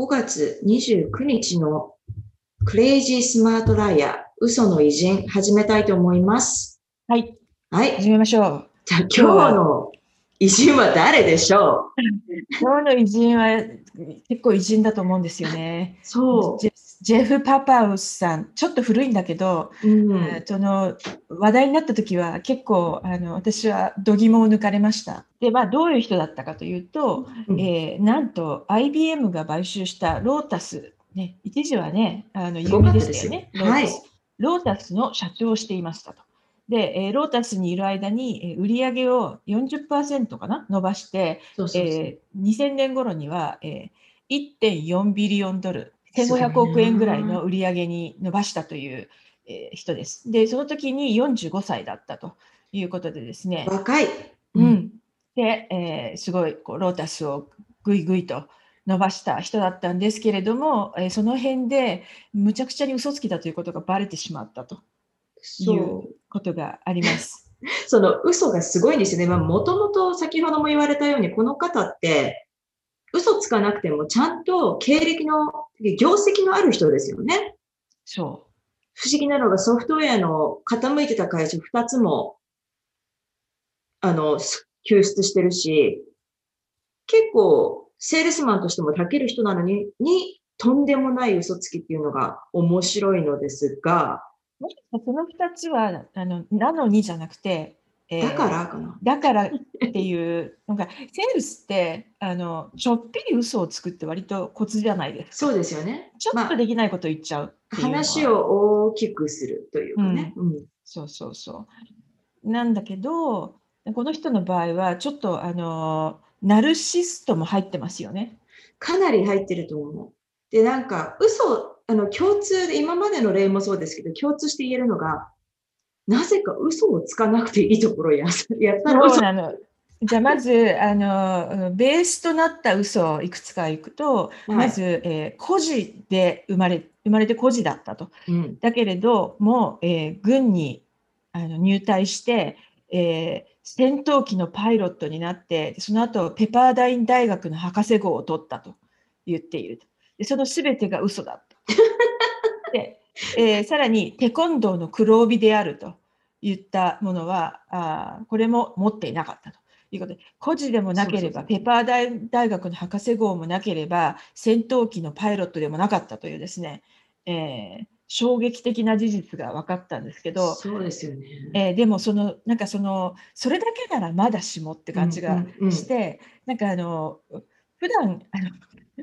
5月29日のクレイジースマートライアー、嘘の偉人、始めたいと思います。はい、はい。始めましょう。じゃあ今日の偉人は誰でしょう？今日の偉人は結構偉人だと思うんですよね。そジェジェフ・パパウスさん、ちょっと古いんだけど、う。うんえーその話題になった時は結構あの私は度肝を抜かれました。で、まあ、どういう人だったかというと、うんえーなんと IBM が買収したロータス、ね、一時はね、あの有名ですよでしたよね。ロはいータスロータスの社長をしていましたと。で、えーロータスにいる間に、えー売り上げを40%かな伸ばして、そうそうそうえー2000年頃には、えー1.4ビリオンドル、1500億円ぐらいの売り上げに伸ばしたという、えー人です。で、その時に45歳だったということでですね、若い。うん、で、えーすごいこうロータスをぐいぐいと伸ばした人だったんですけれども、えーその辺でむちゃくちゃに嘘つきだということがバレてしまったといそううことがあります。その嘘がすごいんですよね。まあ、もともと先ほども言われたように、この方って、嘘つかなくても、ちゃんと経歴の、業績のある人ですよね。そ不思議なのがソフトウェアの傾いてた会社2つも、あの、す救出してるし、結構、セールスマンとしても長ける人なのに、に、とんでもない嘘つきっていうのが面白いのですが、う。もしかしたらその2つはあのなのにじゃなくて、えーだからかな。だからっていう、なんかセールスってあのちょっぴり嘘をつくって割とコツじゃないですか。そうですよね。ちょっとできないこと言っちゃうっていうのは話を大きくするというかね。うんそうそうそう。なんだけど、この人の場合は、ちょっとあのナルシストも入ってますよね。かなり入ってると思う。で、なんか、嘘、あの、共通で、今までの例もそうですけど、共通して言えるのが、なぜか嘘をつかなくていいところをややったら嘘。じゃあまずあのベースとなった嘘をいくつかいくと、はいまず、えー孤児で生まれ生まれて孤児だったと。うん、だけれども、えー軍にあの入隊して、えー戦闘機のパイロットになって、その後ペパーダイン大学の博士号を取ったと言っていると。でそのすべてが嘘だと。でえーさらにテコンドーの黒帯であると言ったものは、あーこれも持っていなかったと。いうことで孤児でもなければ、ペパーダイン大学の博士号もなければ、戦闘機のパイロットでもなかったというですね、えー衝撃的な事実が分かったんですけど、そうですよね。えーでもそのなんかそのそれだけならまだしもって感じがうんうんうんして、なんかあの普段あの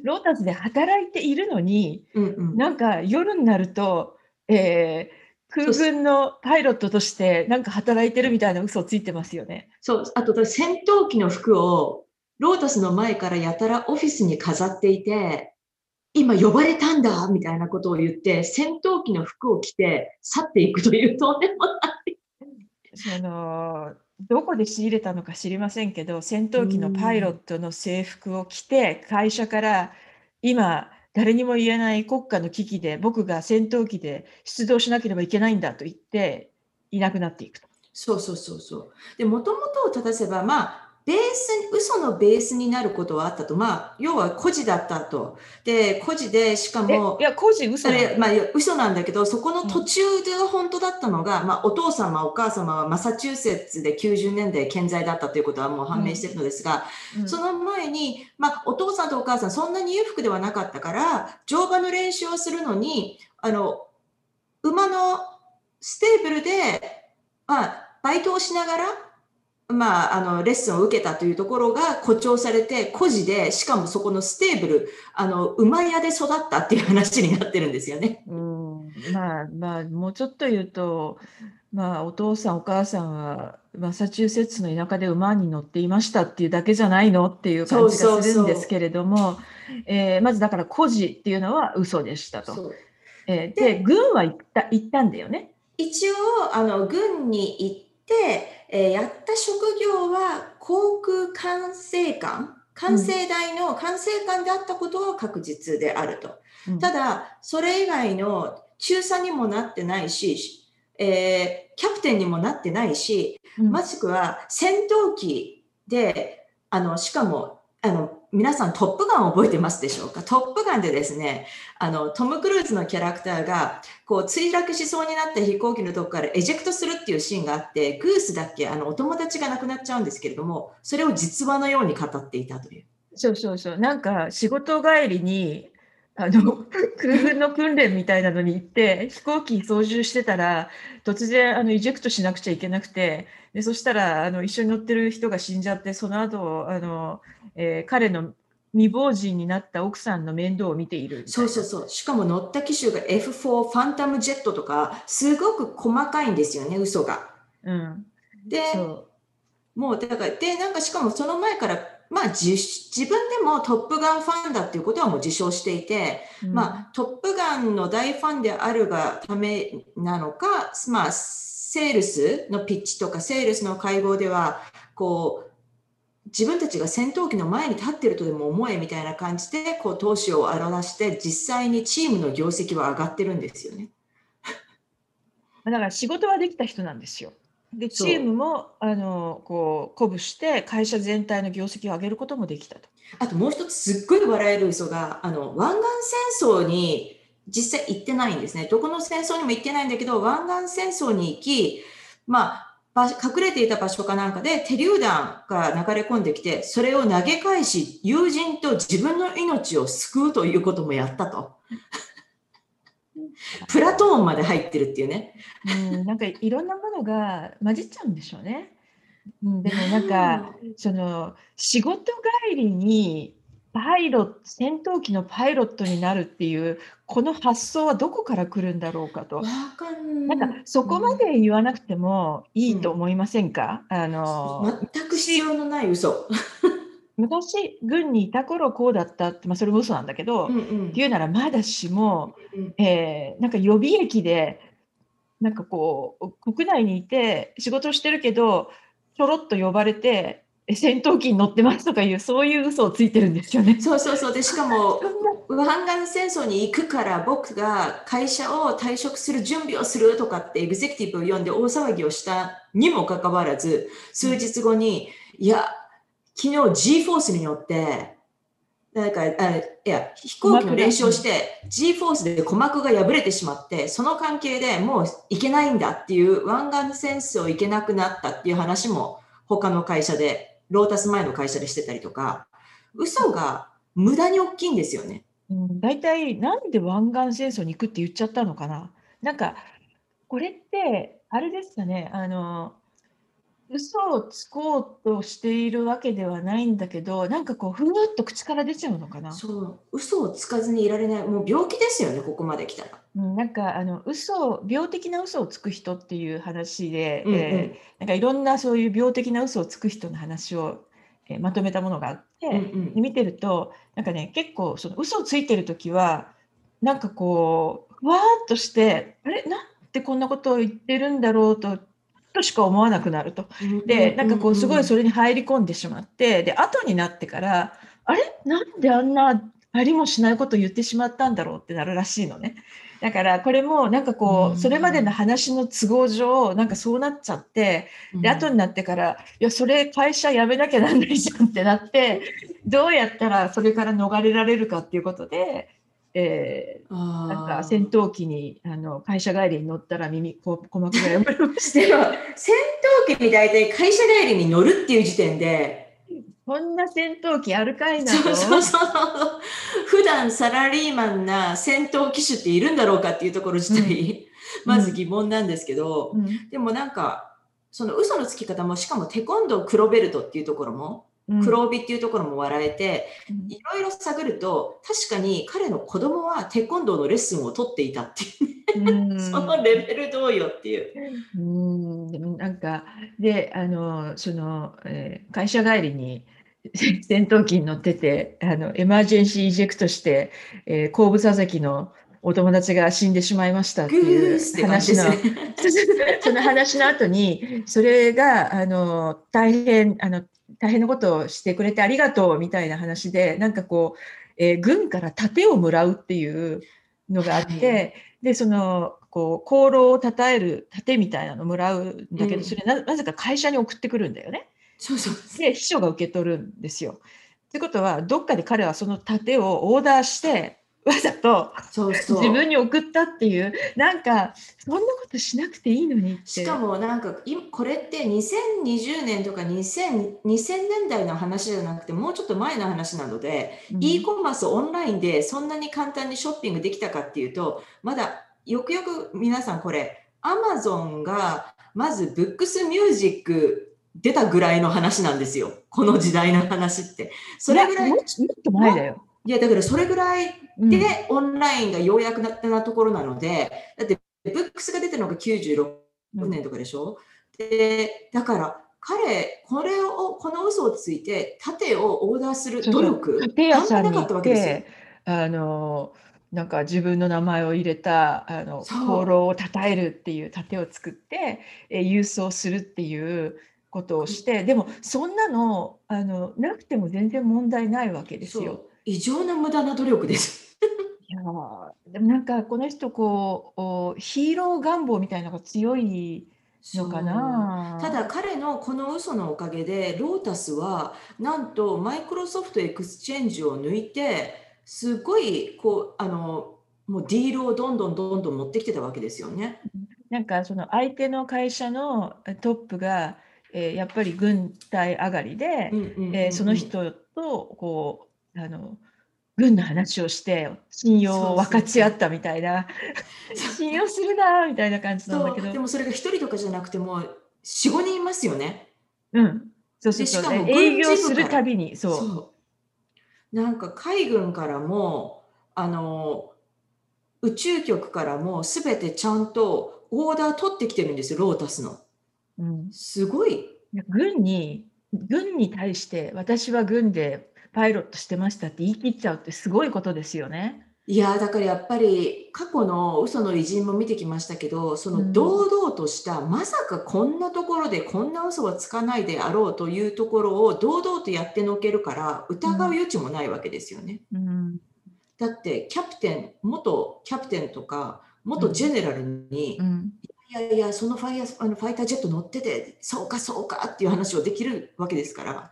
ロータスで働いているのにうんうん、なんか夜になると、えー空軍のパイロットとしてなんか働いてるみたいな嘘をついてますよね。そう、あと、戦闘機の服を、ロータスの前からやたらオフィスに飾っていて、今呼ばれたんだみたいなことを言って、戦闘機の服を着て去っていくというとんでもない。そのどこで仕入れたのか知りませんけど戦闘機のパイロットの制服を着て会社から今誰にも言えない国家の危機で僕が戦闘機で出動しなければいけないんだと言っていなくなっていくと。そうそうそうそう。で、もともとを正せば、まあ、ベースに、嘘のベースになることはあったと。まあ、要は孤児だったと。で、孤児で、しかえもい、や工事嘘それ、まあ、嘘なんだけど、そこの途中で本当だったのが、まあ、お父様、お母様はマサチューセッツで90年代健在だったということはもう判明しているのですが、うんその前に、まあ、お父さんとお母さん、そんなに裕福ではなかったから、乗馬の練習をするのに、あの、馬の stable で、まあ、バイトをしながら、まあ、あの、レッスンを受けたというところが誇張されて、孤児で、しかもそこの stable、あの、馬屋で育ったっていう話になってるんですよね。うんまあまあもうちょっと言うと、まあ、お父さんお母さんはマサチューセッツの田舎で馬に乗っていましたっていうだけじゃないのっていう感じがするんですけれども、えーまずだから孤児っていうのは嘘でしたと。えーで軍は行った行ったんだよね。一応、あの、軍に行って、えーやった職業は航空管制官、管制台の管制官であったことは確実であると。うん。ただ、それ以外の中佐にもなってないし、えーキャプテンにもなってないし、うん。もしくは戦闘機で、あの、しかもあの、皆さんトップガンを覚えてますでしょうか？トップガンでですね、あの、トム・クルーズのキャラクターが、こう、墜落しそうになった飛行機のとこからエジェクトするっていうシーンがあって、グースだっけ、あの、お友達が亡くなっちゃうんですけれども、それを実話のように語っていたという。そうそうそう。なんか、仕事帰りに、あの、空軍の訓練みたいなのに行って、飛行機操縦してたら、突然、あの、イジェクトしなくちゃいけなくて、で、そしたら、あの、一緒に乗ってる人が死んじゃって、その後、あの、えー、彼の未亡人になった奥さんの面倒を見ているそうそうそう。しかも乗った機種が F4 ファンタムジェットとか、すごく細かいんですよね、嘘が。うん。で、もう、だから、で、なんかしかもその前からまあ自、自分でもトップガンファンだっていうことはもう自称していて、うん、まあ、トップガンの大ファンであるがためなのか、まあ、セールスのピッチとかセールスの会合では、こう、自分たちが戦闘機の前に立ってるとでも思えみたいな感じで、こう、投資を表して、実際にチームの業績は上がってるんですよね。だから仕事はできた人なんですよ。でチームもあのこう鼓舞して会社全体の業績を上げることもできたと。あともう一つすっごい笑える嘘があの湾岸戦争に実際行ってないんですね。どこの戦争にも行ってないんだけど湾岸戦争に行き、まあ、隠れていた場所かなんかで手榴弾が流れ込んできてそれを投げ返し友人と自分の命を救うということもやったと。プラトーンまで入ってるっていうね。うん、なんかいろんなものが混じっちゃうんでしょうね。うん、でもなんかその仕事帰りにパイロット戦闘機のパイロットになるっていうこの発想はどこから来るんだろうかと。かなんかそこまで言わなくてもいいと思いませんか？うん、あの全く必要のない嘘。昔、軍にいた頃こうだったって、まあ、それも嘘なんだけど、うんうん、言うならまだしも、うん、えー、なんか予備役で、なんかこう、国内にいて仕事をしてるけど、ちょろっと呼ばれて、戦闘機に乗ってますとかいう、そういう嘘をついてるんですよね。そうそうそう。で、しかも、湾岸戦争に行くから僕が会社を退職する準備をするとかってエグゼクティブを読んで大騒ぎをしたにもかかわらず、数日後に、いや、昨日 G フォースによって、なんか、あいや、飛行機の練習をして、G フォースで鼓膜が破れてしまって、その関係でもう行けないんだっていう、湾岸戦争行けなくなったっていう話も、他の会社で、ロータス前の会社でしてたりとか、嘘が無駄に大きいんですよね。大体、なんで湾岸戦争に行くって言っちゃったのかな。なんか、これって、あれですかね、あの、嘘をつこうとしているわけではないんだけど、なんかこう、ふーっと口から出ちゃうのかな？そう、嘘をつかずにいられない、もう病気ですよね、ここまで来たら。うん、なんかあの嘘病的な嘘をつく人っていう話で、うんうん、えー、なんかいろんなそういう病的な嘘をつく人の話を、えー、まとめたものがあって、うんうん、見てるとなんかね結構その嘘をついてる時はなんかこうふわーっとしてあれ？なんでこんなことを言ってるんだろうととしか思わなくなると。で、なんかこう、すごいそれに入り込んでしまって、で、後になってから、あれ？なんであんなありもしないこと言ってしまったんだろうってなるらしいのね。だからこれもなんかこうそれまでの話の都合上なんかそうなっちゃってで後になってからいやそれ会社辞めなきゃなんないじゃんってなってどうやったらそれから逃れられるかっていうことでえー、なんか戦闘機にあの会社帰りに乗ったら耳こ鼓膜が破れまして戦闘機に大体会社帰りに乗るっていう時点で。こんな戦闘機あるかいなそうそうそう。普段サラリーマンな戦闘機種っているんだろうかっていうところ自体、うん、まず疑問なんですけど、うん、でもなんかその嘘のつき方もしかもテコンドー黒ベルトっていうところも黒帯っていうところも笑えて、いろいろ探ると確かに彼の子供はテコンドーのレッスンを取っていたっていう、そのレベルどうよっていう。うん。なんかであのその、えー、会社帰りに戦闘機に乗っててあのエマージェンシーイジェクトして、えー、後部座席のお友達が死んでしまいましたっていう話の、ね、その話の後にそれがあの大変あの大変なことをしてくれてありがとうみたいな話で、なんかこう、えー、軍から盾をもらうっていうのがあって、はい、で、その、こう、功労を称える盾みたいなのもらうんだけど、うん、それななぜか会社に送ってくるんだよね。そうそう。で、秘書が受け取るんですよ。ってことはどっかで彼はその盾をオーダーしてわざと自分に送ったっていう。なんかそんなことしなくていいのにしかもなんかいこれって2020年とか2000 2000年代の話じゃなくてもうちょっと前の話なので、うん。e コマースオンラインでそんなに簡単にショッピングできたかっていうとまだよくよく皆さんこれアマゾンがまずブックスミュージック出たぐらいの話なんですよ。この時代の話って。それぐらいもっと前だよ。いやだからそれぐらいうん。で、オンラインがようやくななところなので、だって、ブックスが出てるのが96年とかでしょ、で、だから、彼、これを、この嘘をついて、盾をオーダーする努力、家屋さんに行半端なかったわっけですよ。て。あのなんか自分の名前を入れたあの功労を称えるっていう盾を作って、え郵送するっていうことをしてでもそんなのあのなくても全然問題ないわけですよ。異常な無駄な努力です。いやーでもなんかこの人こうおヒーロー願望みたいなのが強いのかな。ただ彼のこの嘘のおかげでロータスはなんとマイクロソフトエクスチェンジを抜いてすごいこうあのもうディールをどんどんどんどん持ってきてたわけですよね。なんかその相手の会社のえトップが、えーやっぱり軍隊上がりで、えーその人とこうあの軍の話をして信用を分かち合ったみたいな。信用するなーみたいな感じなんだけど。でもそれが一人とかじゃなくても45人いますよね。うん。そうそうそう。でしかもで営業軍事部するたびにそう。そう。なんか海軍からもあの宇宙局からも全てちゃんとオーダー取ってきてるんですよロータスの。うん、すごい。軍に軍に対して私は軍でパイロットしてましたって言い切っちゃうってすごいことですよね。いやだからやっぱり過去の嘘の偉人も見てきましたけどそうんの堂々とした、まさかこんなところでこんな嘘はつかないであろうというところを堂々とやってのけるから疑う余地もないわけですよね。うんだってキャプテン元キャプテンとか元ジェネラルに、うんいやいやそのファイヤーあのファイタージェット乗っててそうかそうかっていう話をできるわけですから。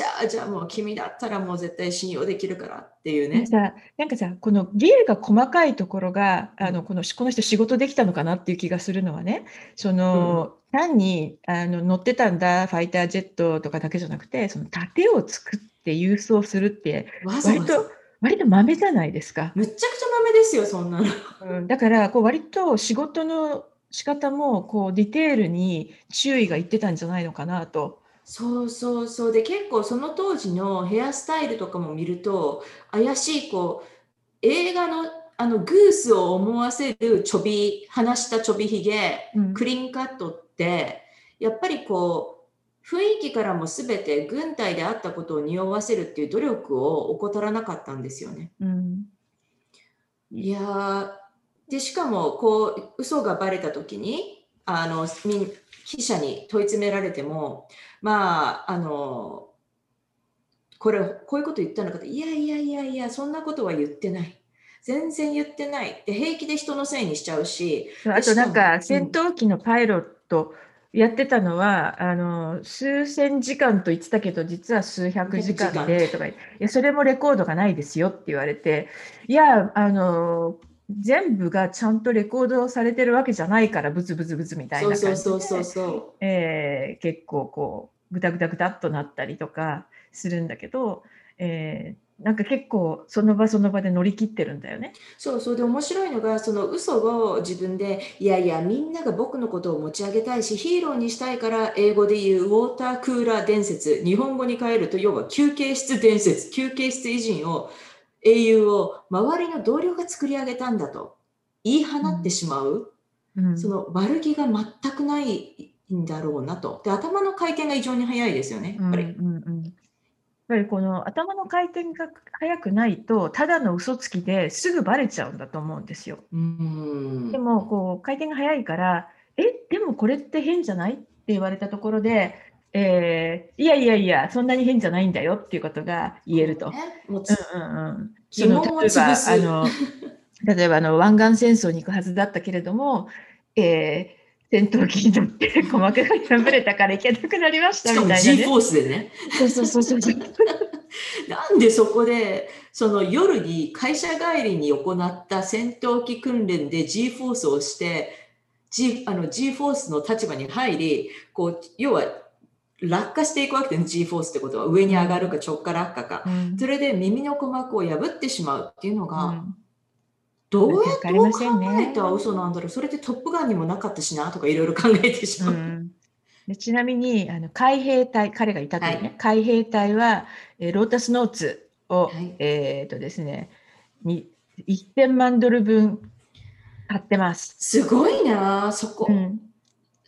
じゃあじゃあもう君だったらもう絶対信用できるからっていうね。さなんかさこの芸が細かいところがあのこのこの人仕事できたのかなっていう気がするのはねその、単にあの乗ってたんだファイタージェットとかだけじゃなくてその盾を作って郵送するって割と割と豆じゃないですか、むっちゃくちゃ豆ですよそんなの。うん、だからこう割と仕事の仕方もこうディテールに注意がいってたんじゃないのかなと。そうそうそう。で結構その当時のヘアスタイルとかも見ると怪しいこう映画のあのグースを思わせるちょび離したちょびひげうん。クリーンカットってやっぱりこう雰囲気からも全て軍隊であったことを匂わせるっていう努力を怠らなかったんですよね。うん。いやー。でしかもこう嘘がバレた時にあの記者に問い詰められてもまああのこれこういうこと言ったのかっていやいやいやいやそんなことは言ってない。全然言ってない。って平気で人のせいにしちゃうしあとなんしか戦闘機のパイロットやってたのは、あの数千時間と言ってたけど実は数百時間でとかいやそれもレコードがないですよって言われていやあの全部がちゃんとレコードされてるわけじゃないからブツブツブツみたいな感じで。えー結構こうグタグタグタっとなったりとかするんだけど、えーなんか結構その場その場で乗り切ってるんだよね。そうそう。で面白いのがその嘘を自分でいやいやみんなが僕のことを持ち上げたいしヒーローにしたいから英語で言うウォータークーラー伝説。日本語に変えると要は休憩室伝説休憩室偉人を英雄を周りの同僚が作り上げたんだと。言い放ってしまう、うん。その悪気が全くないんだろうなと。で頭の回転が異常に速いですよねやっぱり。うんうんうん。やっぱりこの頭の回転が速くないとただの嘘つきですぐバレちゃうんだと思うんですよ。うん。でもこう回転が速いから「えでもこれって変じゃない?」って言われたところで「えーいやいやいやそんなに変じゃないんだよ」っていうことが言えると。ねもううんうんうん、疑問をその例えばあの 例えばあの湾岸戦争に行くはずだったけれども、えー戦闘機に乗って鼓膜が破れたから行けなくなりましたしかもみたいな、G ね。フォースでね。そうそうそうそう。なんでそこで、その夜に会社帰りに行った戦闘機訓練で G フォースをして、G, あの G フォースの立場に入り、こう、要は落下していくわけです G フォースってことは上に上がるか直下落下か。うんそれで耳の鼓膜を破ってしまうっていうのが、うんどうやって考ませんねえた嘘なんだろう。それでトップガンにもなかったしなとかいろいろ考えてしまう。うんでちなみにあの海兵隊、彼がいたというね、は海兵隊は、えーロータスノーツを、はいえーとですね、に1000万ドル分買ってます。すごいなそこ。うん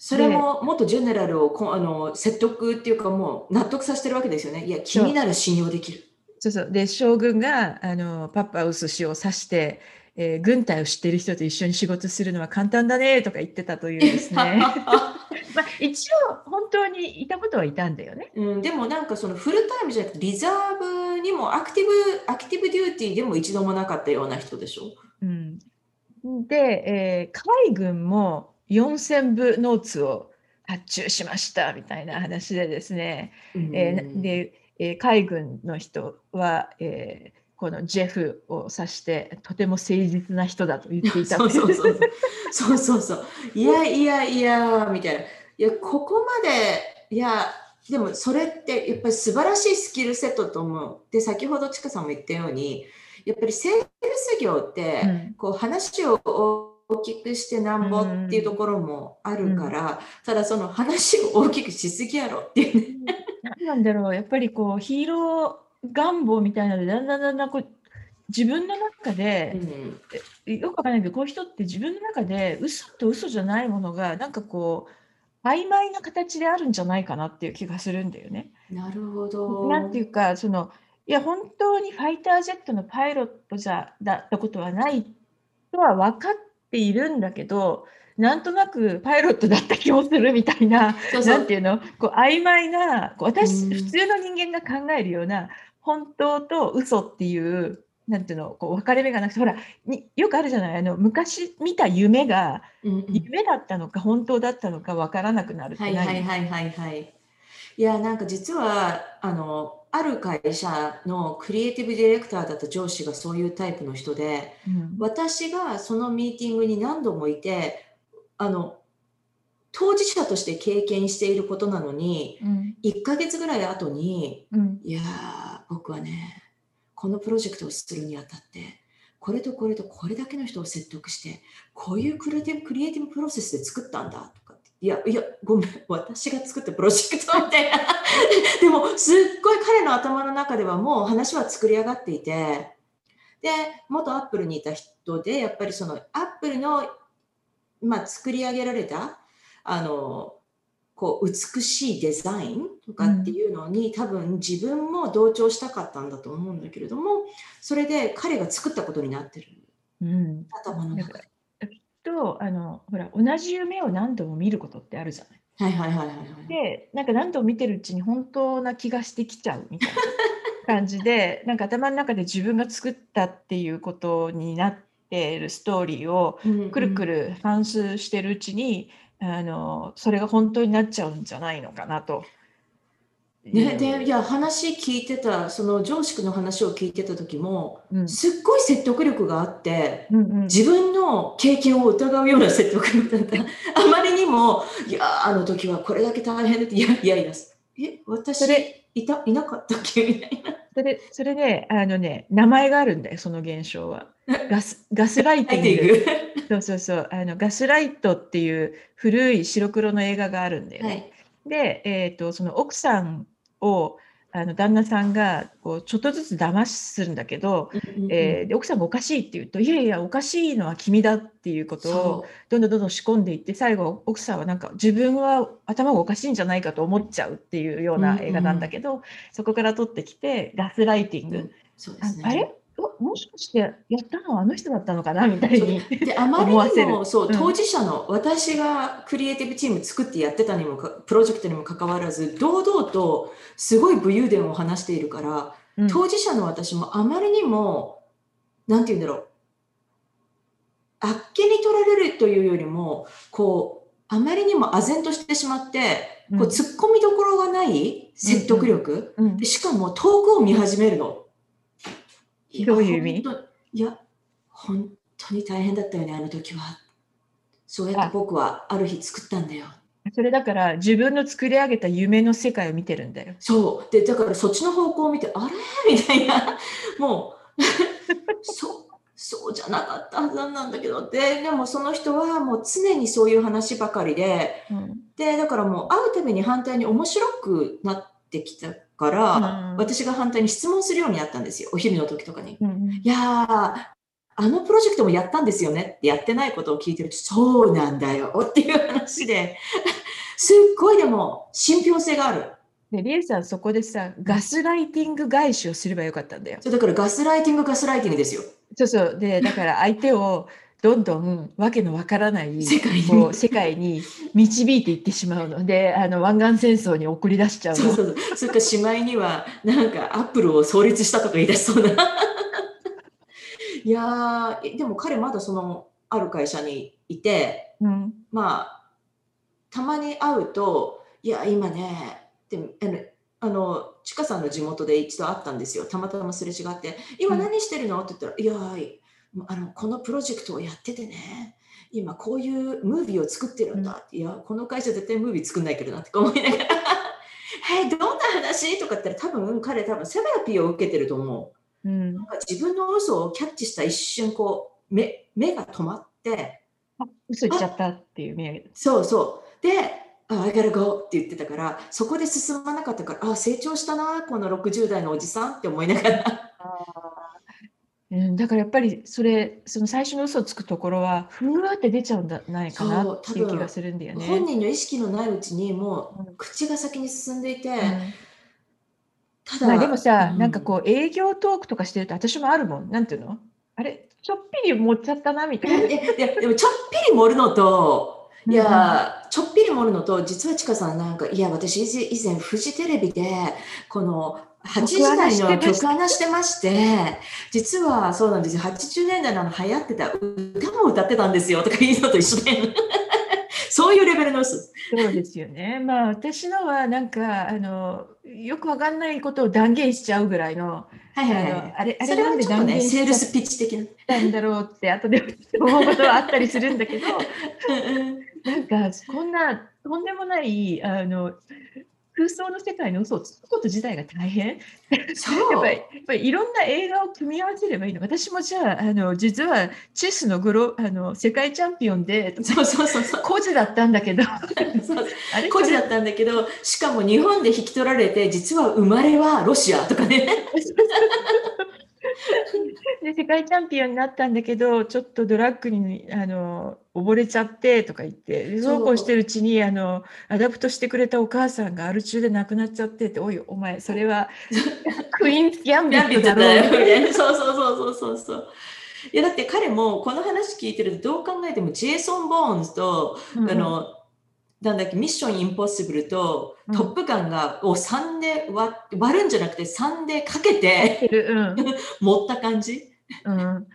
それも元ジェネラルをこあの説得っていうかもう納得させてるわけですよね。いや、君なら信用できる。そうそうで将軍があのパパウス氏を指して、えー軍隊を知っている人と一緒に仕事するのは簡単だねとか言ってたというですね まあ、一応本当にいたことはいたんだよね。うん、でもなんかそのフルタイムじゃなくてリザーブにもアクティブアクティブデューティーでも一度もなかったような人でしょ。うん、で、えー海軍も4000部ノーツを発注しましたみたいな話でですね、うんえーで、えー海軍の人は、えーこのジェフを指してとても誠実な人だと言っていたそうそうそうそう。そうそう。いやいやいや、みたいな。いや、ここまで、いや、でもそれってやっぱり素晴らしいスキルセットと思う。で、先ほどちかさんも言ったように、やっぱりセールス業って、うんこう話を大きくしてなんぼっていうところもあるから、ただその話を大きくしすぎやろっていうね。何なんだろうやっぱりこうヒーロー願望みたいなのでだんだんだんだんこう自分の中で、よくわかんないけどこういう人って自分の中で嘘と嘘じゃないものがなんかこう曖昧な形であるんじゃないかなっていう気がするんだよね。なるほど。なんていうかそのいや本当にファイタージェットのパイロットじゃだったことはないとは分かっているんだけどなんとなくパイロットだった気もするみたいなそうそう。なんていうの？こう曖昧なこう私うん。普通の人間が考えるような本当と嘘っていうなんていうの？こう分かれ目がなくてほらによくあるじゃない？あの昔見た夢がうんうん。夢だったのか本当だったのか分からなくなるってはい何、はいはいはいはい。いや、なんか実は、あの、ある会社のクリエイティブディレクターだった上司がそういうタイプの人で、うん。私がそのミーティングに何度もいて、あの、当事者として経験していることなのに、うん。1ヶ月ぐらい後に、うん。いやー、僕はね、このプロジェクトをするにあたって、これとこれとこれだけの人を説得して、こういうクリエイティブクリエイティブプロセスで作ったんだと。いや、いや、ごめん、私が作ったプロジェクトみたいな。でも、すっごい彼の頭の中ではもう話は作り上がっていて、で、元アップルにいた人で、やっぱりそのアップルの、まあ、作り上げられた、あの、こう美しいデザインとかっていうのに、多分自分も同調したかったんだと思うんだけれどもそれで彼が作ったことになってるうん頭の中で。とあのほら同じ夢を何度も見ることってあるじゃない。はいはいはいはいはい。でなんか何度も見てるうちに本当な気がしてきちゃうみたいな感じで なんか頭の中で自分が作ったっていうことになっているストーリーをくるくる。る反芻してるうちに、あのそれが本当になっちゃうんじゃないのかなと。ね、でいや話聞いてたその上司の話を聞いてた時もうんすっごい説得力があってうんうん自分の経験を疑うような説得力だった あまりにもいやあの時はこれだけ大変だっていやいやいやえ私それいたいなかったっけみたいな。それそれねあのね名前があるんだよその現象は。ガスガスライテ入ってィング。そうそうそうあのガスライトっていう古い白黒の映画があるんだよね。はい。で、えー、とその奥さんをあの旦那さんがこうちょっとずつ騙すんだけど、えーで奥さんがおかしいって言うといやいやおかしいのは君だっていうことをそどんどんどんどん仕込んでいって最後奥さんはなんか自分は頭がおかしいんじゃないかと思っちゃうっていうような映画なんだけど、そこから取ってきてガスライティング、うん。そうであすね。あれ？おもしかしてやったのはあの人だったのかなみたいに。であまりにもそううん。当事者の、私がクリエイティブチーム作ってやってたにもかプロジェクトにもかかわらず堂々とすごい武勇伝を話しているからうん。当事者の私もあまりにもなんて言うんだろう。あっけに取られるというよりもこうあまりにも唖然としてしまって、こううん。突っ込みどころがない説得力、うん。でしかも遠くを見始めるの。やどういう意味？本当いや、本当に大変だったよね、あの時は。そうやって僕はある日作ったんだよ。それだから自分の作り上げた夢の世界を見てるんだよ。そう。で、だからそっちの方向を見て、あれ？みたいな。もう、そう、そうじゃなかったはずなんだけど。で、でもその人はもう常にそういう話ばかりで、うんで、だからもう会うたびに反対に面白くなってきたから、うん私が反対に質問するようになったんですよ。お昼の時とかに。うんいやー、あのプロジェクトもやったんですよねってやってないことを聞いてると、そうなんだよっていう話で、すっごいでも信憑性がある。でリエさんそこでさガスライティング返しをすればよかったんだよ。そうだからガスライティング、ガスライティングですよ。そうそうでだから相手をどんどんわけのわからない世界にこう世界に導いていってしまうのであの湾岸戦争に送り出しちゃうの。そうそうそう。それからしまいには、なんかアップルを創立したとか言い出しそうな。いやー、でも彼まだその、ある会社にいて、うんまあ、たまに会うと、いや、今ね、であの、あの、ちかさんの地元で一度会ったんですよ。たまたますれ違って、今何してるの？って言ったら、いやー、あの、このプロジェクトをやっててね、今こういうムービーを作ってるんだ。って、いや、この会社絶対ムービー作んないけどなって思いながら、え、どんな話？とかって言ったら多分彼多分セラピーを受けてると思う。うん。なんか自分の嘘をキャッチした一瞬こう目目が止まって。あ嘘言っちゃったっていう目そうそう。で「あ I gotta go」って言ってたからそこで進まなかったからあ成長したなこの60代のおじさんって思いながらうん、だからやっぱりそれその最初の嘘をつくところはふわーって出ちゃうんじゃないかなっていう気がするんだよね。本人の意識のないうちにもう口が先に進んでいて、うんただ、まあでもさ、うんなんかこう営業トークとかしてると私もあるもん。なんていうの？あれ？ちょっぴり持っちゃったなみたいな。いやいやでもちょっぴり盛るのといや、ちょっぴり盛るのと実はちかさんなんかいや私以前フジテレビでこの8時台の曲穴してまして実はそうなんですよ。80年代の流行ってた歌も歌ってたんですよ。とかいうのと一緒で。そういうレベルの嘘。そうですよね。まあ私のはなんかあのよくわかんないことを断言しちゃうぐらいの、はあいはいはい。のあれあそれれなんで断言しセールスピッチ的な。たんだろうって後で思うことはあったりするんだけど、なんかこんなとんでもないあの空想の世界の嘘をつくこと自体が大変。そう。やっぱりやっぱりいろんな映画を組み合わせればいいの。私もじゃああの実はチェスのグロあの世界チャンピオンでそうそうそう。そう孤児だったんだけど、そう。あれ？孤児だったんだけどしかも日本で引き取られて実は生まれはロシアとかね で世界チャンピオンになったんだけどちょっとドラッグにあの溺れちゃってとか言ってでそうこうしてるうちにあの adopt してくれたお母さんがアル中で亡くなっちゃってっておいお前それは クイーンズ・ギャンビットだろうそうそうそうそうそうそう。いやだって彼もこの話聞いてるとどう考えてもジェイソン・ボーンズと、うんあのなんだっけミッション・インポッシブルと、うん。トップガンがを3で割割るんじゃなくて3でかけてうん。持った感じ？うん、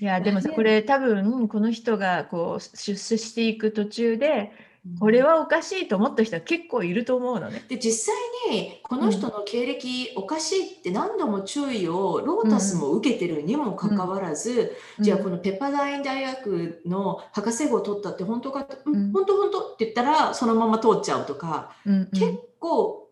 いやでもさこれ多分この人がこう出世していく途中でこれはおかしいと思った人は結構いると思うのね。で実際にこの人の経歴おかしいって何度も注意をロータスも受けてるにもかかわらず、じゃあこのペッパーダイン大学の博士号を取ったって本当かって、うん。うん。本当本当って言ったらそのまま通っちゃうとか、うんうん。結構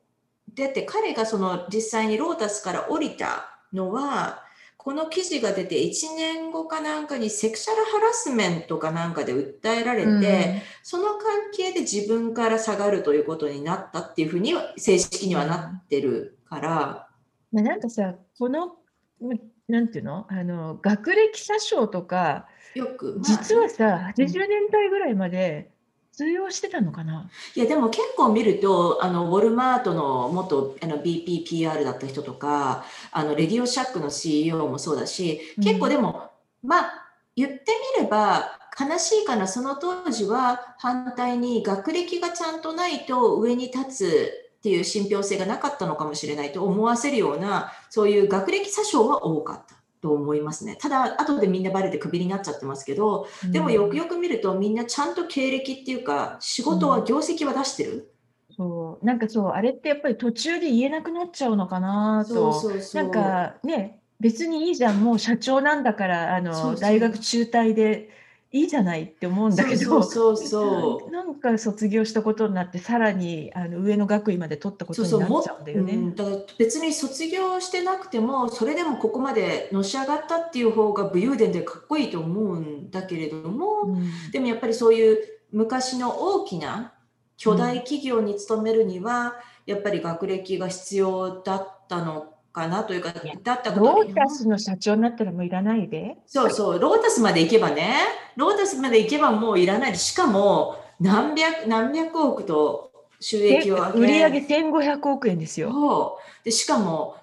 だって彼がその実際にロータスから降りたのはこの記事が出て1年後かなんかにセクシャルハラスメントかなんかで訴えられて、その関係で自分から下がるということになったっていうふうには正式にはなってるから、まあ、なんかさこのまなんていうの？あの学歴詐称とかよく、まあ。実はさ80年代ぐらいまで通用してたのかな、いやでも結構見るとあのウォルマートの元あの BPPR だった人とかあのレディオシャックの CEO もそうだし結構でも、まあ言ってみれば悲しいかなその当時は反対に学歴がちゃんとないと上に立つっていう信憑性がなかったのかもしれないと思わせるようなそういう学歴詐称は多かった。と思いますね。ただ、後でみんなバレてクビになっちゃってますけど、でもよくよく見ると、みんなちゃんと経歴っていうか、仕事は、業績は出してる？そう。なんかそうあれってやっぱり途中で言えなくなっちゃうのかなと。そうなんかね別にいいじゃん。もう社長なんだからあの大学中退でいいじゃないって思うんだけどそうそうそう なんか卒業したことになってさらにあの上の学位まで取ったことそうそうになっちゃうんだよね。うんだから別に卒業してなくてもそれでもここまでのし上がったっていう方が武勇伝でかっこいいと思うんだけれども、うん。でもやっぱりそういう昔の大きな巨大企業に勤めるには、やっぱり学歴が必要だったのかなというかだったことにロータスの社長になったらもういらないで。そうそうロータスまで行けばね。ロータスまで行けばもういらない。しかも何百何百億と収益を上げ。売り上げ1500億円ですよ。でしかも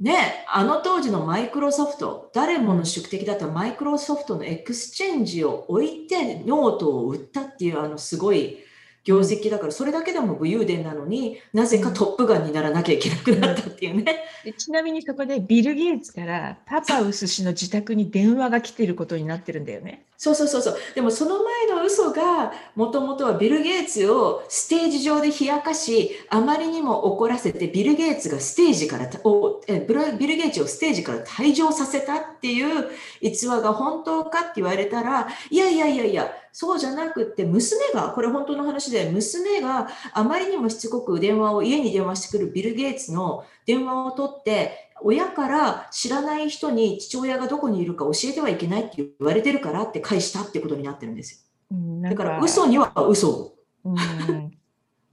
ねあの当時のマイクロソフト誰もの宿敵だったマイクロソフトのエクスチェンジを置いてノートを売ったっていうあのすごい業績だからそれだけでも武勇伝なのになぜかトップガンにならなきゃいけなくなったっていうね。でちなみにそこでビル・ゲイツからパパウス氏の自宅に電話が来てることになってるんだよね。そうそうそうそう。でもその前の嘘がもともとはビル・ゲイツをステージ上で冷やかし、あまりにも怒らせてビル・ゲイツがステージからおえビル・ゲイツをステージから退場させたっていう逸話が本当かって言われたら、いやいやいやいや、そうじゃなくって娘が、これ本当の話で、娘があまりにもしつこく電話を家に電話してくるビル・ゲイツの電話を取って、親から知らない人に父親がどこにいるか教えてはいけないって言われてるからって返したってことになってるんですうんよ。だから嘘には嘘を。うん、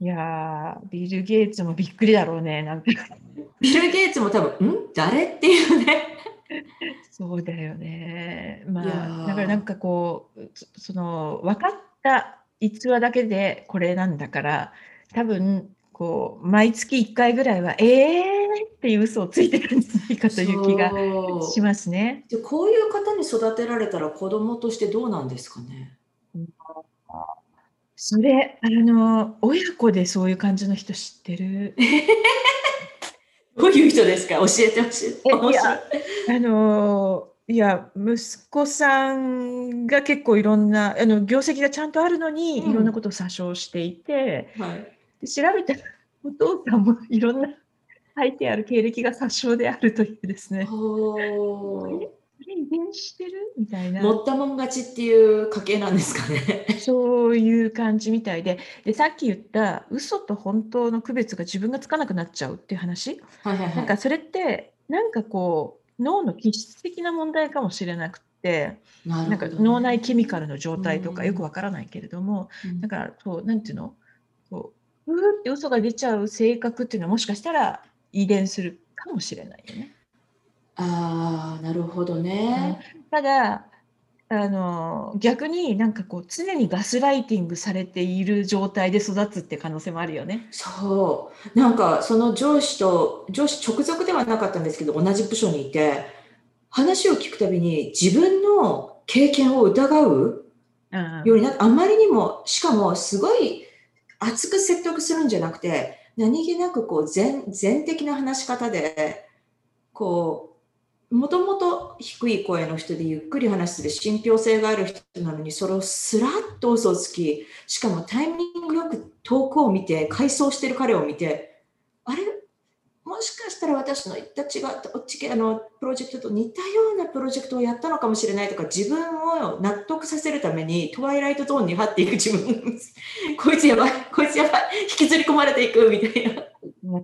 いやービル・ゲイツもびっくりだろうね。なんかビル・ゲイツも多分、ん？誰？っていうね。そうだよね。まあだからなんかこうそその分かった逸話だけでこれなんだから多分こう毎月1回ぐらいは「えー!」っていう嘘をついてるんじゃないかという気がしますね。でこういう方に育てられたら子供としてどうなんですかね？それあの親子でそういう感じの人知ってる？どういう人ですか？教えてほしい。あのいや息子さんが結構いろんなあの業績がちゃんとあるのに、うんいろんなことを詐称していてはい。で調べたらお父さんもいろんな 書いてある経歴が詐称であるというですね。遺伝してる？みたいな。持ったもん勝ちっていう家系なんですかね。そういう感じみたいで。でさっき言った嘘と本当の区別が自分がつかなくなっちゃうっていう話。はいはいはい。なんかそれってなんかこう脳の気質的な問題かもしれなくてななんか脳内ケミカルの状態とかうん。よくわからないけれどもうん。だからそうなんていうの？こううーって嘘が出ちゃう性格っていうのはもしかしたら遺伝するかもしれないよね。ああ、なるほどね。ただあの逆になんかこう常にガスライティングされている状態で育つって可能性もあるよね。そう。なんか、その上司と、上司直属ではなかったんですけど、同じ部署にいて、話を聞くたびに自分の経験を疑ううんようになって、あまりにも、しかもすごい熱く説得するんじゃなくて、何気なくこう全全的な話し方で、こう、もともと低い声の人でゆっくり話する信憑性がある人なのに、それをすらっと嘘をつき、しかもタイミングよく遠くを見て、回想してる彼を見て、あれ？もしかしたら私の言った違ったおっちあのプロジェクトと似たようなプロジェクトをやったのかもしれないとか自分を納得させるためにトワイライトゾーンに張っていく自分こいつやばいこいつやばい引きずり込まれていくみたいな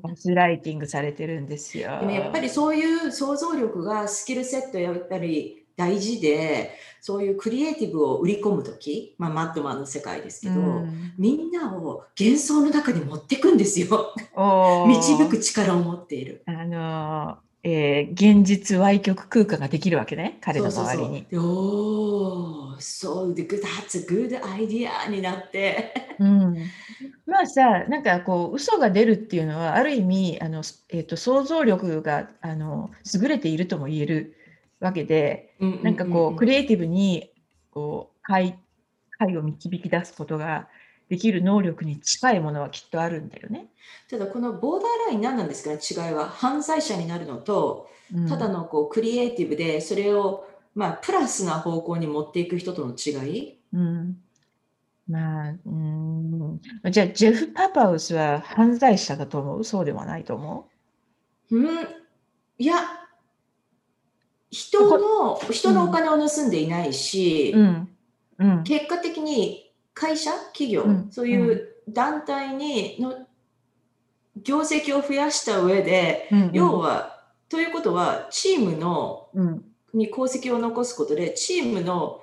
ガスライティングされてるんですよ。でもやっぱりそういう想像力がスキルセットやったり大事でそういうクリエイティブを売り込む時、まあ、マットマンの世界ですけど、うんみんなを幻想の中に持ってくんですよ導く力を持っている。あのーえー現実歪曲空間ができるわけね彼の周りに。おー、そう、that's a good idea になって。うん、まあさなんかこう嘘が出るっていうのはある意味あの、えー、と想像力があの優れているとも言えるわけでなんかこうクリエイティブにこう解解を導き出すことができる能力に近いものはきっとあるんだよね。ただこのボーダーライン何なんですかね違いは。犯罪者になるのとただのこうクリエイティブでそれをまあプラスな方向に持っていく人との違い、うん、まあ、うん、じゃあジェフ・パパウスは犯罪者だと思う？そうではないと思う？うん。いや人の人のお金を盗んでいないし、結果的に会社企業、そういう団体にの業績を増やした上で、要はということはチームの、うん、に功績を残すことでチームの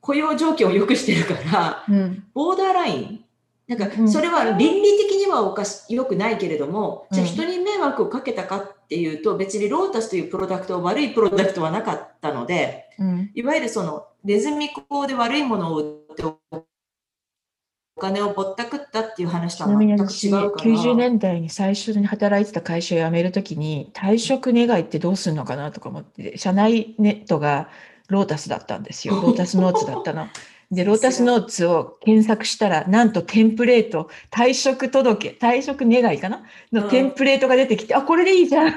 雇用条件を良くしてるから、うん、ボーダーライン。なんかそれは倫理的にはおかし良くないけれども、じゃあ人に迷惑をかけたかっていうと別にロータスというプロダクトは悪いプロダクトはなかったので、いわゆるそのネズミ講で悪いものを売ってお金をぼったくったっていう話とは全く違うから。90年代に最初に働いてた会社を辞めるときに退職願いってどうするのかなとか思って、社内ネットがロータスだったんですよ。ロータスノーツだったの。で、ロータスノーツを検索したら、なんとテンプレート、退職届、退職願いかな？のテンプレートが出てきて、うん、あ、これでいいじゃん。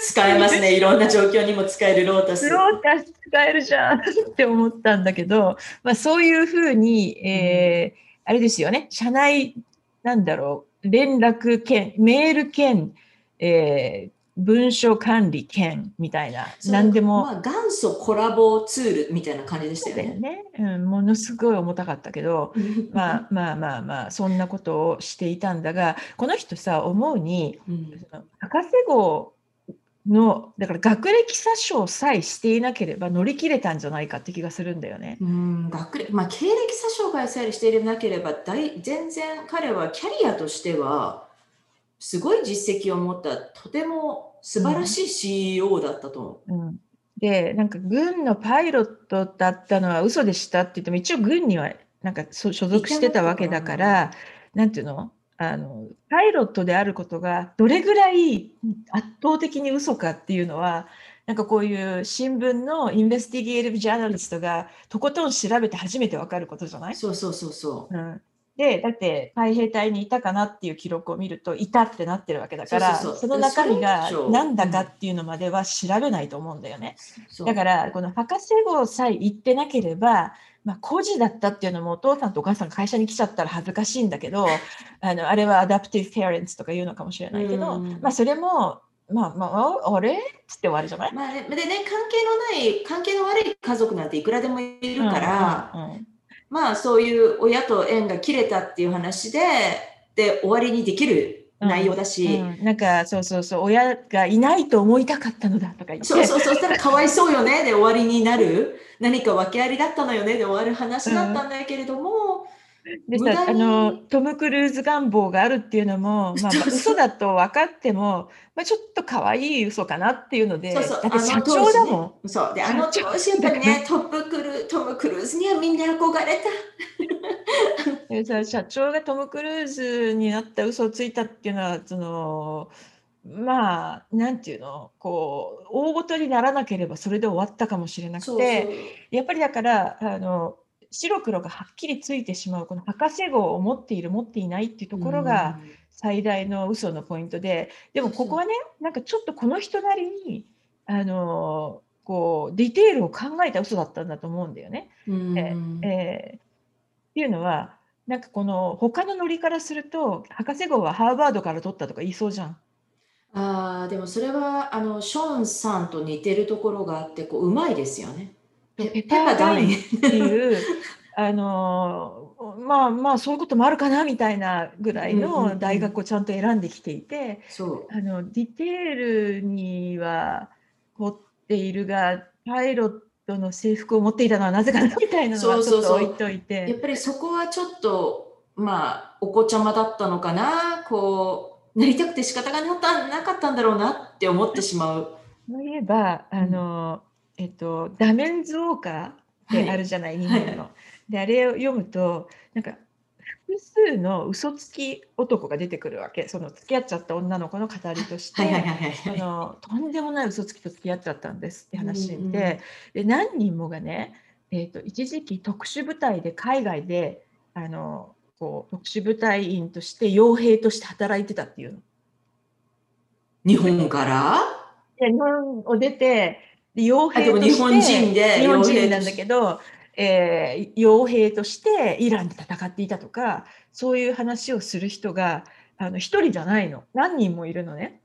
使えますね。いろんな状況にも使えるロータス。ロータス使えるじゃん。って思ったんだけど、まあそういうふうに、えー、あれですよね、社内、なんだろう、連絡兼、メール兼、えー、文書管理兼みたいな、何でも。まあ、元祖コラボツールみたいな感じでしたよね。ねうん、ものすごい重たかったけど、まあまあまあまあ、そんなことをしていたんだが、この人さ、思うに、うん、博士号のだから学歴詐称さえしていなければ乗り切れたんじゃないかって気がするんだよね。うん学歴まあ、経歴詐称がさえしていなければ大全然彼はキャリアとしてはすごい実績を持ったとても素晴らしい CEO だったと。思う。うん、でなんか軍のパイロットだったのは嘘でしたって言っても一応軍にはなんか所属してたわけだからな。んていうの？あのパイロットであることがどれぐらい圧倒的に嘘かっていうのはなんかこういう新聞のインベスティゲーティブ・ジャーナリストがとことん調べて初めて分かることじゃない？そうそうそうそう。うん、でだって海兵隊にいたかなっていう記録を見るといたってなってるわけだからその中身が何だかっていうのまでは調べないと思うんだよね。だからこの博士号さえ行ってなければまあ、孤児だったっていうのもお父さんとお母さんが会社に来ちゃったら恥ずかしいんだけど あのあれはアダプティブ・ペアレンツとか言うのかもしれないけど、まあ、それもまあまあ、あれ？っつって終わりじゃない、まあ、でね、関係のない、関係の悪い家族なんていくらでもいるから、うんうんうん、まあそういう親と縁が切れたっていう話で、で終わりにできる内容だし、うんうん、なんかそうそうそう親がいないと思いたかったのだとか言って。そうそうそうしたらかわいそうよねで終わりになる。何か訳ありだったのよねで終わる話だったんだけれども、でさあのトム・クルーズ願望があるっていうのも、まあ、嘘だと分かっても、まあ、ちょっと可愛い嘘かなっていうので、そうそう。だって社長だもん。ね、そう。であの調子やっぱりねトップクルトム・クルーズにはみんな憧れた。でさ社長がトム・クルーズになった嘘をついたっていうのはそのまあなんていうの？こう大ごとにならなければそれで終わったかもしれなくてやっぱりだからあの白黒がはっきりついてしまうこの博士号を持っている持っていないっていうところが最大の嘘のポイントででもここはねなんかちょっとこの人なりにあのこうディテールを考えた嘘だったんだと思うんだよね。ええー、っていうのはなんかこの他のノリからすると博士号はハーバードから取ったとか言いそうじゃん。あでもそれはあのショーンさんと似てるところがあってこううまいですよね。ペパーダインっていう あのまあまあそういうこともあるかなみたいなぐらいの大学をちゃんと選んできていて、あのディテールには凝っているがパイロットの制服を持っていたのはなぜかなみたいなのはちょっと置いといて。やっぱりそこはちょっとまあお子ちゃまだったのかな？こうなりたくて仕方がなかったんだろうなって思ってしまう。そういえばあの、えっと、ダメンズ・ウォーカーってあるじゃない、日本の。で、あれを読むと、なんか、複数の嘘つき男が出てくるわけ。その付き合っちゃった女の子の語りとして、とんでもない嘘つきと付き合っちゃったんですって話で、うんうん、で何人もがね、えーと、一時期特殊部隊で海外であのこう特殊部隊員として傭兵として働いてたっていうの。日本から？で日本を出てで傭兵として日本人で日本人なんだけど、えー傭兵としてイランで戦っていたとかそういう話をする人があの一人じゃないの。何人もいるのね。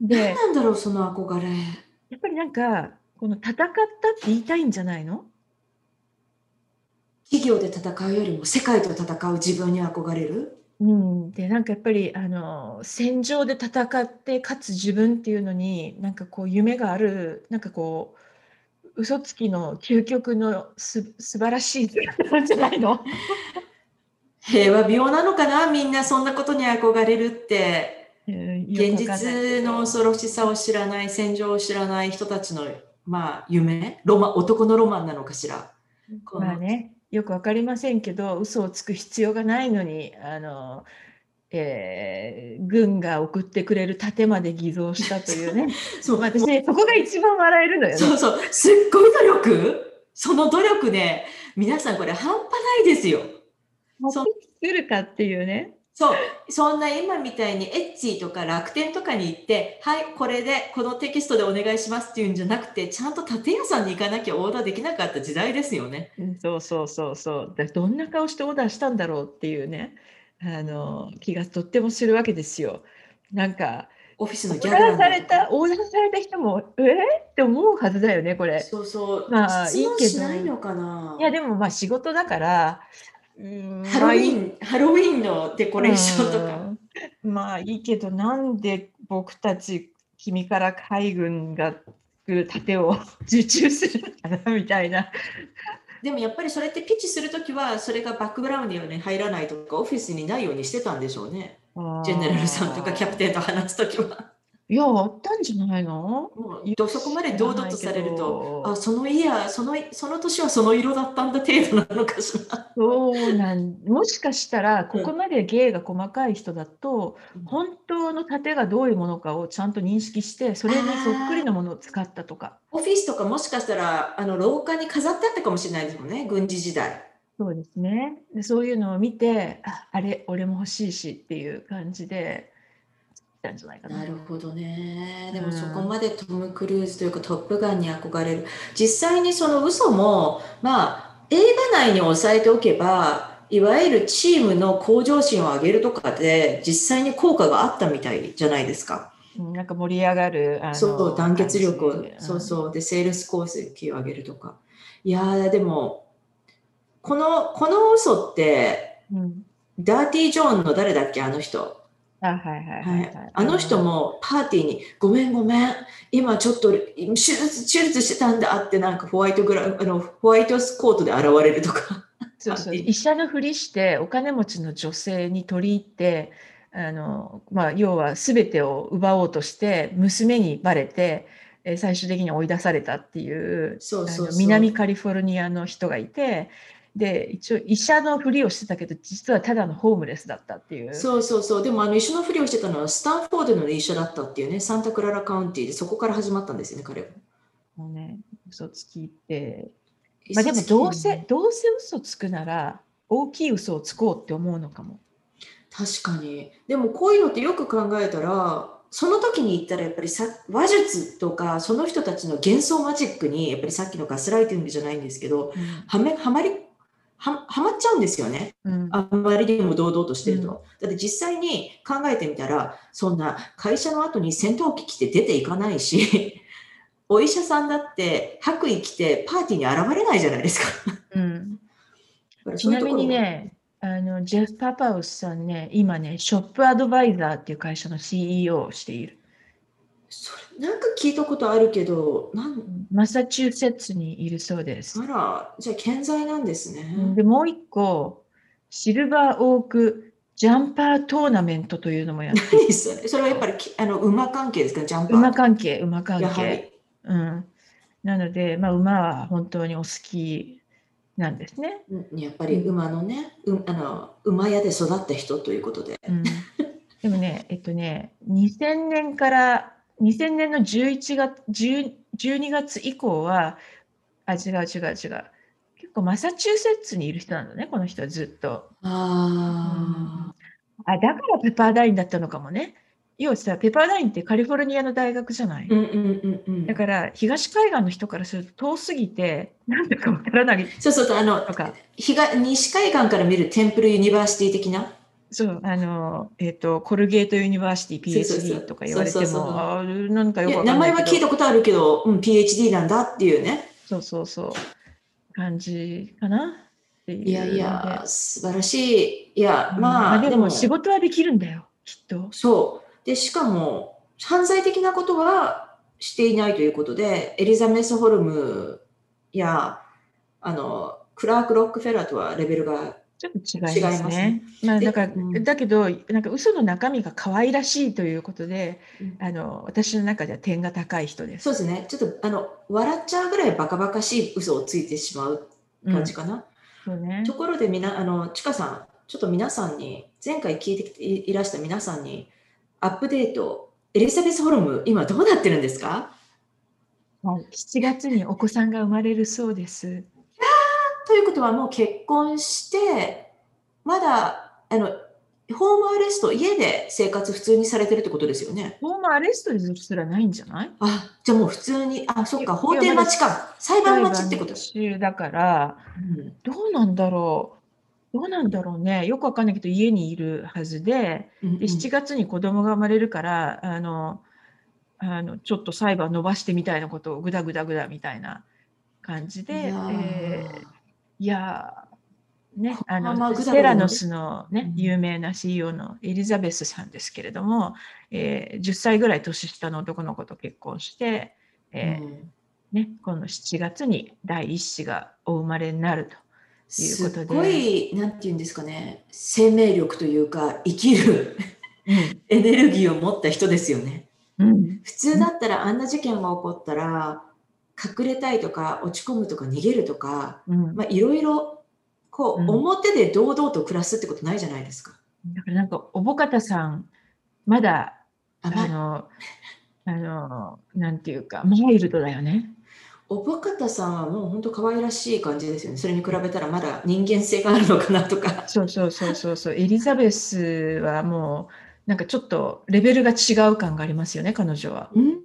で何なんだろうその憧れ。やっぱりなんかこの戦ったって言いたいんじゃないの？企業で戦うよりも世界と戦う自分に憧れる？うん、でなんかやっぱりあの戦場で戦って勝つ自分っていうのになんかこう夢があるなんかこう嘘つきの究極のす素晴らしいじゃないの？平和病なのかな？みんなそんなことに憧れるって。うんよ現実どの恐ろしさを知らない戦場を知らない人たちのまあ夢？ロマン男のロマンなのかしら？まあねよくわかりませんけど嘘をつく必要がないのにあの、えー軍が送ってくれる盾まで偽造したというね。そうまあ私ねそこが一番笑えるのよね。そうそう。すっごい努力？その努力ね皆さんこれ半端ないですよ。そう作るかっていうね。そう、そんな今みたいにエッチーとか楽天とかに行って、はい、これで、このテキストでお願いしますっていうんじゃなくて、ちゃんと建屋さんに行かなきゃオーダーできなかった時代ですよね。うんそうそうそうそう。だどんな顔してオーダーしたんだろうっていうね、あの気がとってもするわけですよ。なんか、オフィスのギャグなんダーされた、オーダーされた人も、えー、って思うはずだよね、これ。そうそう、まあ質問いいけどしないのかな。いや、でもまあ仕事だから、ハロウィン、ハロウィンのデコレーションとか。うんまあいいけど、なんで僕たち、君から海軍が作る盾を受注するのかなみたいな。でもやっぱりそれってピッチするときは、それがバックグラウンドに入らないとか、オフィスにないようにしてたんでしょうね。ジェネラルさんとかキャプテンと話すときは。いや、あったんじゃないの？もうどそこまで堂々とされると、ああ、そのイヤー、その、その年はその色だったんだ程度なのかしら。そうなんもしかしたらここまで芸が細かい人だと、本当の盾がどういうものかをちゃんと認識してそれにそっくりのものを使ったとか。オフィスとかもしかしたら、あの、廊下に飾ってあったかもしれないですもんね、軍事時代。そうですね。でそういうのを見てああれ俺も欲しいしっていう感じでたんじゃないかな。なるほどね。でうんもそこまでトム・クルーズというかトップガンに憧れる。実際にその嘘も、まあ、映画内に抑えておけば、いわゆるチームの向上心を上げるとかで、実際に効果があったみたいじゃないですか。うんなんか盛り上がるそう、団結力をそうそう、で、セールス功績を上げるとか。いやー、でも、この、この嘘って、うん。うんダーティー・ジョーンの誰だっけ、あの人。あはいはいはい、ははい。い、あの人もパーティーに「ごめんごめん。今ちょっと手術手術してたんだ」ってなんかホワイトグラあのホワイトコートで現れるとか。そうそう。医者のふりしてお金持ちの女性に取り入ってあの、まあ、要は全てを奪おうとして娘にバレてえー最終的に追い出されたっていう南カリフォルニアの人がいてで一応医者のふりをしてたけど実はただのホームレスだったっていう。そうそうそう。でもあの医者のふりをしてたのはスタンフォードの医者だったっていうねサンタクララカウンティでそこから始まったんですよね彼は。もうね嘘つきって、まあ、でもどうせどうせ嘘つくなら大きい嘘をつこうって思うのかも。確かに。でもこういうのってよく考えたらその時に言ったらやっぱりさ話術とかその人たちの幻想マジックにやっぱりさっきのガスライティングじゃないんですけどはめはまりははまっちゃうんですよね。うんあんまりにも堂々としてると。うんだって実際に考えてみたら、そんな会社の後に戦闘機来て出ていかないし、お医者さんだって白衣着てパーティーに現れないじゃないですか。うんちなみに、ね、あのジェフ・パパウスさんね、今ね、ショップアドバイザーっていう会社の CEO をしている。それなんか聞いたことあるけど、なんマサチューセッツにいるそうですあ。ら、じゃあ健在なんですね。で、もう一個、シルバーオークジャンパートーナメントというのもやって何それ？それはやっぱりきあの馬関係ですか、ジャンパー。馬関係、馬関やはり係。うん。なので、まあ、馬は本当にお好きなんですね。うんやっぱり馬のね、うあの馬屋で育った人ということで。うん、でもね、えっとね、2000年から、2000年の11月、10 12月以降は、あ、違う違う違う。結構マサチューセッツにいる人なんだね、この人はずっと。ああ、だからペパーダインだったのかもね。要はさ、ペパーダインってカリフォルニアの大学じゃない？ーうんうんうんうん。だから東海岸の人からすると遠すぎて、なんだかわからないそうそうそう、あの、とか、東西海岸から見る Temple University 的な。そう、あの、えっ、と、コルゲートユニバーシティ PhD とか言われても、なんかよく。名前は聞いたことあるけど、うん、PhD なんだっていうね。そうそうそう。感じかな？いやいや、素晴らしい。いや、うんまあ、でも仕事はできるんだよ、きっと。そう。で、しかも、犯罪的なことはしていないということで、エリザベス・ホルムや、あの、クラーク・ロックフェラーとはレベルが、ちょっと違いますね。すねまあ、でだから、うんだけど、なんか嘘の中身が可愛らしいということで、うんあの私の中では点が高い人です。そうですね。ちょっと、あの、笑っちゃうぐらいバカバカしい嘘をついてしまう感じかな。そうねと。ころでみな、あの、ちかさん、ちょっと皆さんに、前回聞いてきていいらした皆さんに、アップデート、エリザベス・ホルム、今どうなってるんですか？はい7月にお子さんが生まれるそうです。ということはもう結婚して、まだ、あの、ホームアレスト、家で生活普通にされてるってことですよね？ホームアレストですらないんじゃない？あ、じゃあもう普通に、あ、そっか、法廷待ちか。裁判待ちってこと？だから、うんどうなんだろう？どうなんだろうね？よくわかんないけど、家にいるはずで、うんうんで7月に子供が生まれるから、あの、あのちょっと裁判伸ばしてみたいなことをぐだぐだぐだみたいな感じで、えーいやーね、あのぐだぐだねセラノスの、ねうん有名な CEO のエリザベスさんですけれども、えー10歳ぐらい年下の男の子と結婚して、えーうん。ね、今度7月に第一子がお生まれになると。いうことで。すっごい、なんていうんですかね、生命力というか、生きる エネルギーを持った人ですよね。うん。普通だったらあんな事件が起こったら、隠れたいとか、落ち込むとか、逃げるとか、いろいろ、こう、うん表で堂々と暮らすってことないじゃないですか。だからなんか、おぼかたさん、まだ、あの、あの、なんていうか、マイルドだよね。おぼかたさんはもう本当可愛らしい感じですよね。それに比べたらまだ人間性があるのかなとか。そうそうそうそうそう。エリザベスはもう、なんかちょっとレベルが違う感がありますよね、彼女は。うん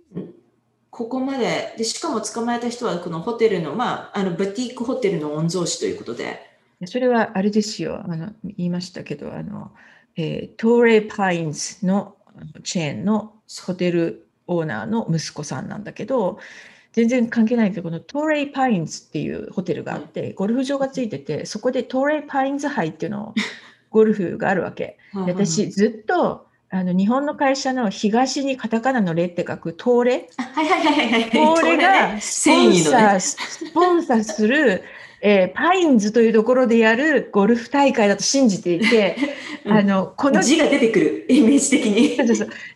ここまでで、しかも捕まえた人はこのホテルの、まあ、あのブティークホテルの御曹司ということで、それはあれですよ、あの言いましたけど、あの、えートーレイ・パインズのチェーンのホテルオーナーの息子さんなんだけど、全然関係ないけど、このトーレイ・パインズっていうホテルがあって、ゴルフ場がついてて、そこでトーレイ・パインズ杯っていうのを、ゴルフがあるわけ。で私、ずっとあの日本の会社の東にカタカナのレって書くトーレ、あはいはいはいはいはい。トーレがスポン。サー、スポンサーする、えーパインズというところでやるゴルフ大会だと信じていて、うんあのこの字が出てくる、イメージ的に。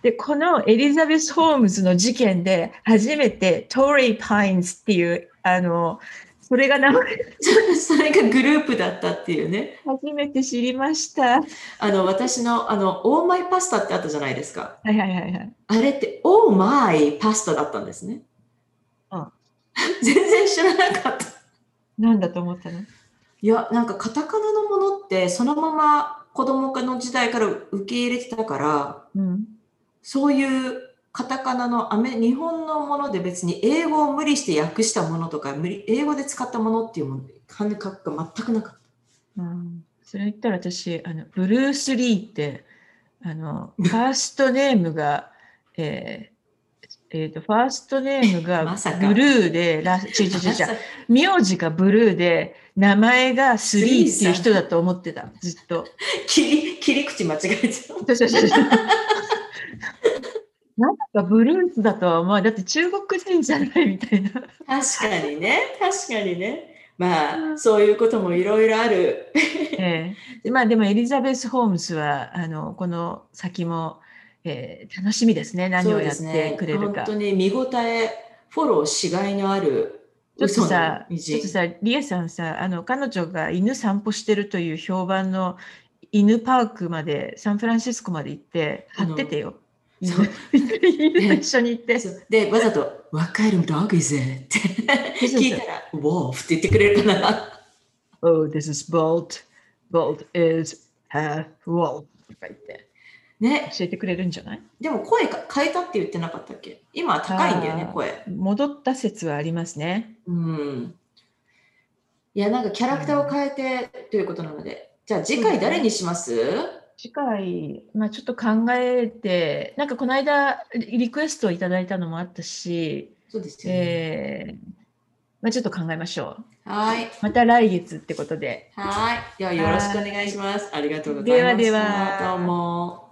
でこのエリザベス・ホームズの事件で初めてトーレイ・パインズっていうあのそれが名前 それがグループだったっていうね。初めて知りました。はあの、私の、あの、オーマイパスタってあったじゃないですか。いはいはいはい。あれって、オーマイパスタだったんですね。うん全然知らなかった。なんだと思ったの？いや、なんかカタカナのものって、そのまま子供の時代から受け入れてたから、うんそういうカタカナのアメ日本のもので別に英語を無理して訳したものとか、無理英語で使ったものっていうもの、感覚が全くなかっうん。それ言ったら私あのブルース・リーってあのファーストネームが、えーえーとファーストネームが ブルーでラ違う違名字がブルーで名前がスリーっていう人だと思ってた。ずっと。切り切り口間違えちゃう。なんかブルースだとは思う。だって中国人じゃないみたいな。確かにね、確かにね。まあ、うんそういうこともいろいろある。ええでまあでもエリザベス・ホームズはあのこの先も、えー楽しみですね。何をやってくれるか。本当に見応え、フォローしがいのあるちょっとさ、道。ちょっとさ、リエさんさ、あの彼女が犬散歩してるという評判の犬パークまで、サンフランシスコまで行って、貼っててよ。犬そう 一緒に行って。で、わざと、What kind of dog is it? って聞いたら、Wolf って言ってくれるかな。Oh, this is Bolt. Bolt is half wall. とか言ってね、教えてくれるんじゃない？でも声か変えたって言ってなかったっけ？今は高いんだよね声。戻った説はありますね。うん。いや、なんかキャラクターを変えてということなので、じゃあ次回誰にします？次回、まあ、ちょっと考えて、なんかこの間リリクエストをいただいたのもあったし、そうですよね。えーまあ、ちょっと考えましょう。はい。また来月ってことで。はい。ではよろしくお願いします。ありがとうございました。ではではどうも。